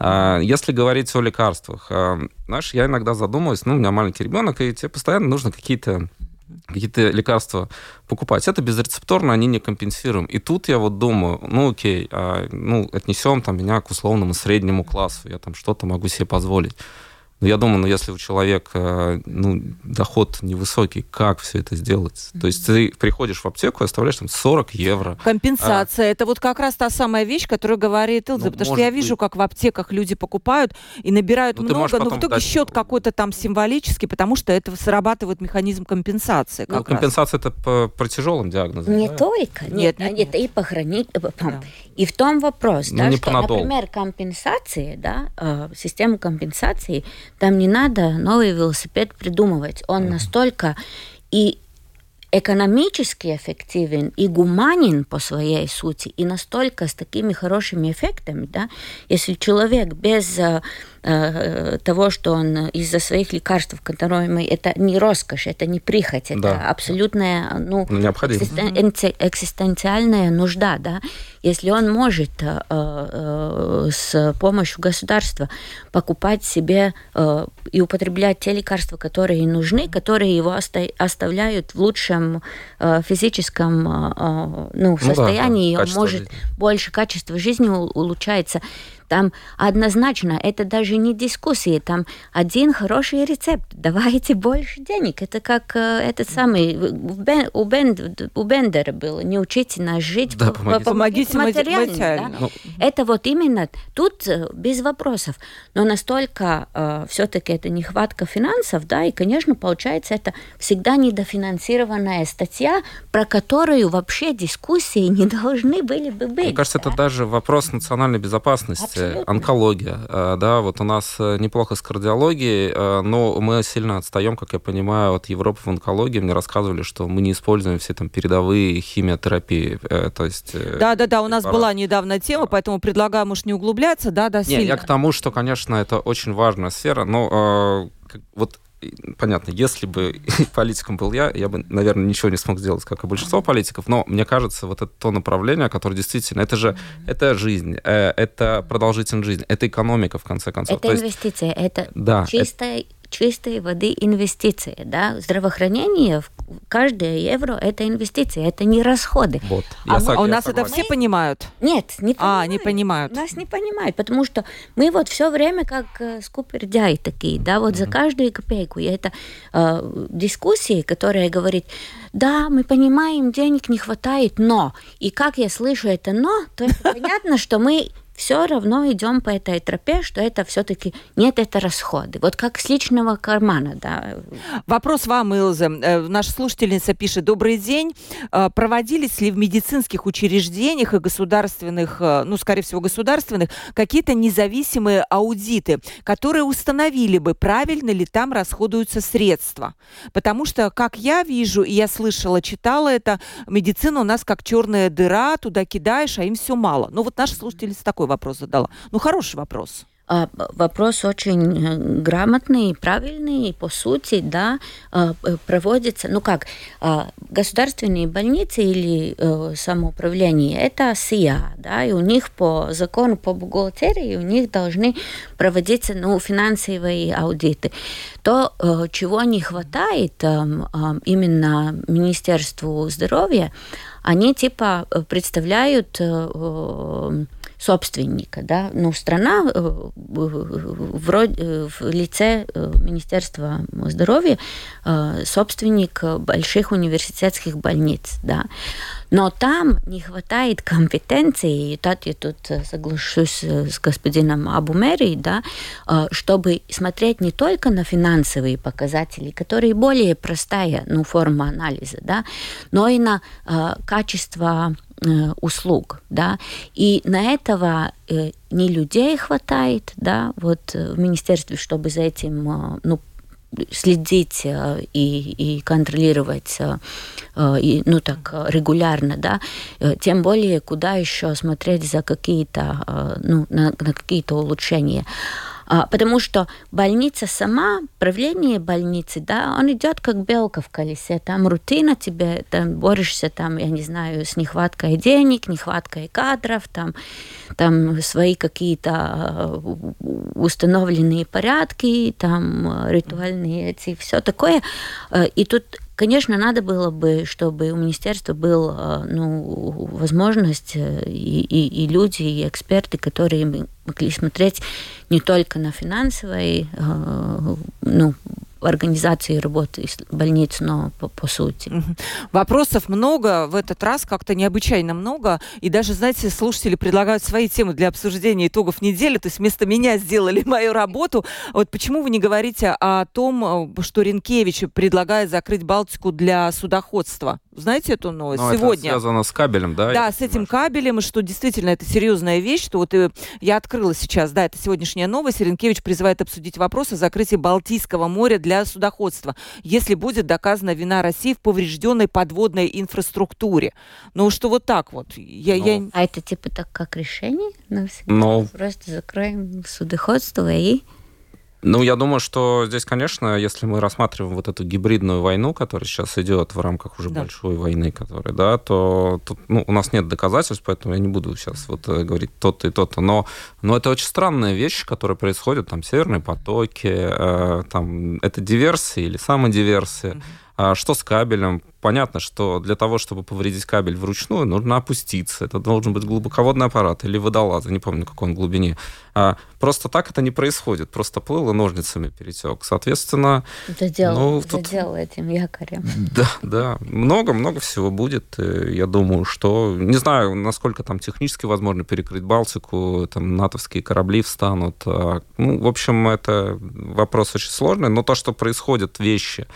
А, если говорить о лекарствах, а, знаешь, я иногда задумываюсь, ну, у меня маленький ребенок, и тебе постоянно нужно какие-то какие-то лекарства покупать. Это безрецепторно, они не компенсируем. И тут я вот думаю, ну окей, а, ну отнесем там меня к условному среднему классу, я там что-то могу себе позволить. Но я думаю, ну, если у человека ну, доход невысокий, как все это сделать? То есть ты приходишь в аптеку и оставляешь там 40 евро. Компенсация. А... Это вот как раз та самая вещь, которую говорит Илза. Ну, потому что я вижу, быть. как в аптеках люди покупают и набирают ну, много, но в итоге дать... счет какой-то там символический, потому что это срабатывает механизм компенсации. Ну, компенсация это по, по тяжелым диагнозам. Не да? только. Нет, нет, нет, и по хранить. Да. И в том вопрос, ну, да, что, понадолго. например, компенсации, да, э, систему компенсации там не надо новый велосипед придумывать. Он mm-hmm. настолько и экономически эффективен и гуманен по своей сути, и настолько с такими хорошими эффектами, да, если человек без э, того, что он из-за своих лекарств, которые мы, это не роскошь, это не прихоть, это да. абсолютная ну, ну экзистен, экзистенциальная нужда, да, если он может э, э, с помощью государства покупать себе э, и употреблять те лекарства, которые нужны, которые его оста оставляют в лучшем э, физическом э, ну, состоянии, ну, да, он может жизни. больше качество жизни улучшается. Там однозначно, это даже не дискуссии, там один хороший рецепт, давайте больше денег. Это как э, этот самый, Бен, у, Бен, у Бендера было, не учите нас жить, да, помогите, помогите материально. материально. Да? Ну... Это вот именно тут э, без вопросов. Но настолько э, все-таки это нехватка финансов, да, и, конечно, получается, это всегда недофинансированная статья, про которую вообще дискуссии не должны были бы быть. Мне кажется, да? это даже вопрос национальной безопасности Абсолютно. онкология. Э, да, вот у нас э, неплохо с кардиологией, э, но мы сильно отстаем, как я понимаю, от Европы в онкологии. Мне рассказывали, что мы не используем все там передовые химиотерапии. То есть... Да, да, да, у нас была недавно тема, поэтому предлагаю, может, не углубляться, да, да, сильно. Не, я к тому, что, конечно, это очень важная сфера, но вот понятно, если бы политиком был я, я бы, наверное, ничего не смог сделать, как и большинство политиков, но мне кажется, вот это то направление, которое действительно, это же, это жизнь, э, это продолжительность жизни, это экономика, в конце концов. Это инвестиция, это да, чистая это чистой воды инвестиции. Да? Здравоохранение, каждое евро – это инвестиции, это не расходы. Вот. А, мы, а у нас это все понимают? Нет, не понимают. А, не понимают. Нас не понимают, потому что мы вот все время как э, скупердяи такие, да, вот mm-hmm. за каждую копейку. И это э, дискуссии, которые говорят, да, мы понимаем, денег не хватает, но. И как я слышу это но, то это понятно, что мы все равно идем по этой тропе, что это все-таки нет, это расходы. Вот как с личного кармана, да. Вопрос вам, Илза. Э, наша слушательница пишет. Добрый день. Э, проводились ли в медицинских учреждениях и государственных, э, ну, скорее всего, государственных, какие-то независимые аудиты, которые установили бы, правильно ли там расходуются средства? Потому что, как я вижу, и я слышала, читала это, медицина у нас как черная дыра, туда кидаешь, а им все мало. Ну, вот наша слушательница такой вопрос задала. Ну, хороший вопрос. А, вопрос очень э, грамотный, правильный, по сути, да, а, э, проводится, ну как, а, государственные больницы или э, самоуправление, это СИА, да, и у них по закону, по бухгалтерии, у них должны проводиться, ну, финансовые аудиты. То, чего не хватает именно Министерству здоровья, они типа представляют собственника, да, ну, страна э, вроде, э, в лице э, Министерства здоровья собственник больших университетских больниц, да, но там не хватает компетенции, и так я тут соглашусь с господином Абумери, да, чтобы смотреть не только на финансовые показатели, которые более простая ну, форма анализа, да, но и на качество услуг, да, и на этого э, не людей хватает, да, вот э, в министерстве, чтобы за этим, ну, следить и, и контролировать и, ну так регулярно, да, тем более куда еще смотреть за какие-то ну, на, на какие-то улучшения. А, потому что больница сама, правление больницы, да, он идет как белка в колесе. Там рутина тебе, там борешься, там, я не знаю, с нехваткой денег, нехваткой кадров, там, там свои какие-то а, установленные порядки, там ритуальные эти, все такое. А, и тут Конечно, надо было бы, чтобы у министерства была ну, возможность э, и, и, и люди, и эксперты, которые могли смотреть не только на финансовые э, ну, организации работы больниц, но по, по сути. Вопросов много, в этот раз как-то необычайно много. И даже, знаете, слушатели предлагают свои темы для обсуждения итогов недели. То есть вместо меня сделали мою работу. Вот почему вы не говорите о том, э, что Ренкевич предлагает закрыть Балтику для судоходства? Знаете эту новость? Но Сегодня. Это связано с кабелем, да? Да, с этим кабелем, и что действительно это серьезная вещь, что вот э, я открыла сейчас, да, это сегодняшняя новость. Ренкевич призывает обсудить вопрос о закрытии Балтийского моря для для судоходства, если будет доказана вина России в поврежденной подводной инфраструктуре. Ну, что вот так вот. Я, ну, я... А это типа так как решение? Ну, Но... Просто закроем судоходство и ну, я думаю, что здесь, конечно, если мы рассматриваем вот эту гибридную войну, которая сейчас идет в рамках уже да. большой войны, которая, да, то тут, ну, у нас нет доказательств, поэтому я не буду сейчас вот э, говорить то-то и то-то, но, но это очень странная вещь, которая происходит, там, северные потоки, э, там, это диверсия или самодиверсия. Mm-hmm а что с кабелем? Понятно, что для того, чтобы повредить кабель вручную, нужно опуститься. Это должен быть глубоководный аппарат или водолазы, не помню, какой он глубине. А просто так это не происходит. Просто плыл и ножницами перетек. Соответственно... Задел, ну, тут... задел этим якорем. Да, да. Много-много всего будет. Я думаю, что... Не знаю, насколько там технически возможно перекрыть Балтику, там натовские корабли встанут. А, ну, в общем, это вопрос очень сложный, но то, что происходят вещи,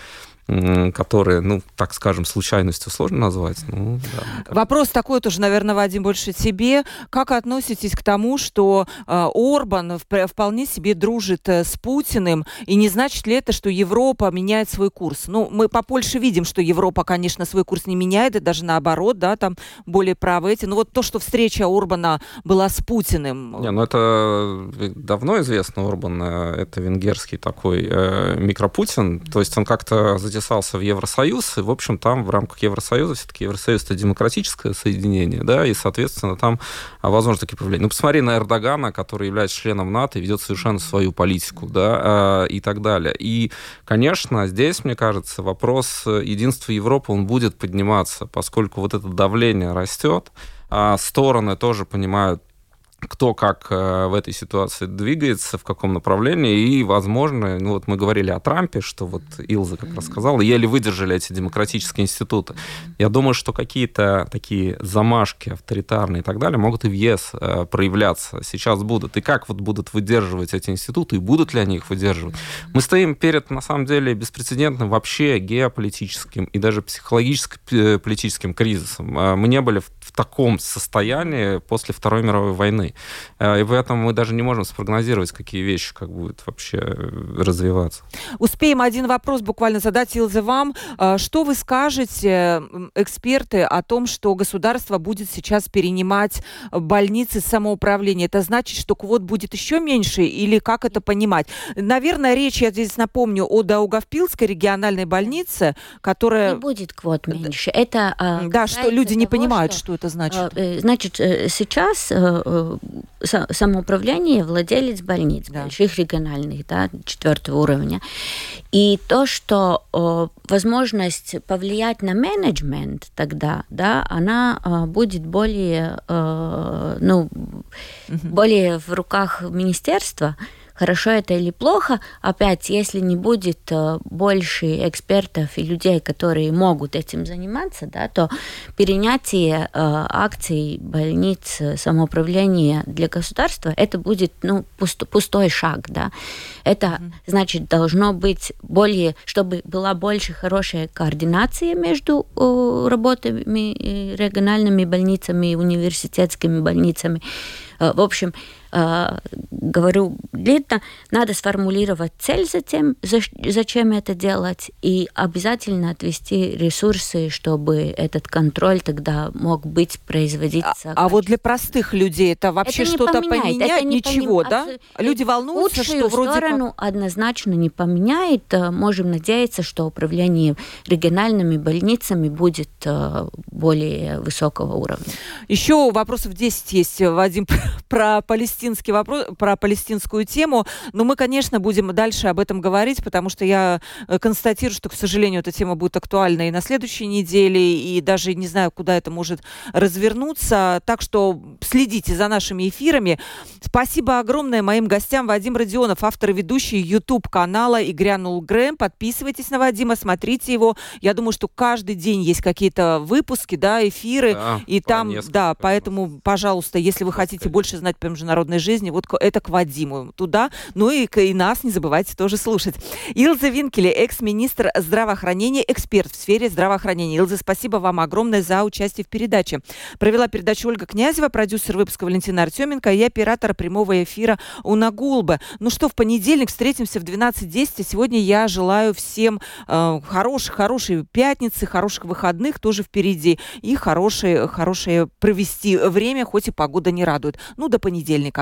которые, ну, так скажем, случайностью сложно назвать. Ну, да, Вопрос такой тоже, наверное, Вадим, больше тебе. Как относитесь к тому, что э, Орбан вполне себе дружит э, с Путиным, и не значит ли это, что Европа меняет свой курс? Ну, мы по Польше видим, что Европа, конечно, свой курс не меняет, и даже наоборот, да, там более правые эти. Но вот то, что встреча Орбана была с Путиным... Не, ну это давно известно, Орбан, э, это венгерский такой э, микропутин, то есть он как-то затесался в Евросоюз, и, в общем, там в рамках Евросоюза все-таки Евросоюз это демократическое соединение, да, и, соответственно, там а, возможно такие проявления. Ну, посмотри на Эрдогана, который является членом НАТО и ведет совершенно свою политику, да, а, и так далее. И, конечно, здесь, мне кажется, вопрос единства Европы, он будет подниматься, поскольку вот это давление растет, а стороны тоже понимают кто как э, в этой ситуации двигается, в каком направлении, и, возможно, ну вот мы говорили о Трампе, что вот Илза как раз сказала, еле выдержали эти демократические институты. Я думаю, что какие-то такие замашки авторитарные и так далее могут и в ЕС э, проявляться. Сейчас будут. И как вот будут выдерживать эти институты, и будут ли они их выдерживать? Мы стоим перед, на самом деле, беспрецедентным вообще геополитическим и даже психологическим э, кризисом. Мы не были в, в таком состоянии после Второй мировой войны. Э, и поэтому мы даже не можем спрогнозировать, какие вещи как будут вообще э, развиваться. Успеем один вопрос буквально задать, Илзе, вам. Э, что вы скажете, эксперты, о том, что государство будет сейчас перенимать больницы самоуправления? Это значит, что квот будет еще меньше или как это понимать? Наверное, речь, я здесь напомню, о Даугавпилской региональной больнице, которая... Не будет квот меньше. Это Да, что люди не понимают, что, что это значит. Значит, сейчас самоуправление владелец больниц, да. больших региональных, да, четвертого уровня. И то, что возможность повлиять на менеджмент тогда, да, она будет более, ну, угу. более в руках министерства, хорошо это или плохо, опять, если не будет э, больше экспертов и людей, которые могут этим заниматься, да, то перенятие э, акций больниц самоуправления для государства это будет ну, пуст, пустой шаг. Да. Это значит должно быть более, чтобы была больше хорошая координация между э, работами региональными больницами и университетскими больницами. В общем, Э, говорю длинно, надо сформулировать цель затем, зачем это делать, и обязательно отвести ресурсы, чтобы этот контроль тогда мог быть производиться. А, а вот для простых людей это вообще что-то поменяет это не ничего, да? Люди волнуются, что вроде сторону как... однозначно не поменяет. Э, можем надеяться, что управление региональными больницами будет э, более высокого уровня. Еще вопросов 10 есть, Вадим, про Палестину палестинский вопрос, про палестинскую тему. Но мы, конечно, будем дальше об этом говорить, потому что я э, констатирую, что, к сожалению, эта тема будет актуальна и на следующей неделе, и даже не знаю, куда это может развернуться. Так что следите за нашими эфирами. Спасибо огромное моим гостям. Вадим Родионов, автор и ведущий YouTube-канала «И грянул Грэм». Подписывайтесь на Вадима, смотрите его. Я думаю, что каждый день есть какие-то выпуски, да, эфиры. Да, и там, да, поэтому, пожалуйста, если вы хотите больше знать по международной загородной жизни, вот это к Вадиму туда, ну и, и нас не забывайте тоже слушать. Илза Винкеле, экс-министр здравоохранения, эксперт в сфере здравоохранения. Илза, спасибо вам огромное за участие в передаче. Провела передачу Ольга Князева, продюсер выпуска Валентина Артеменко и оператор прямого эфира Уна Гулба. Ну что, в понедельник встретимся в 12.10. Сегодня я желаю всем э, хороших, хорошей пятницы, хороших выходных тоже впереди и хорошее, хорошее провести время, хоть и погода не радует. Ну, до понедельника.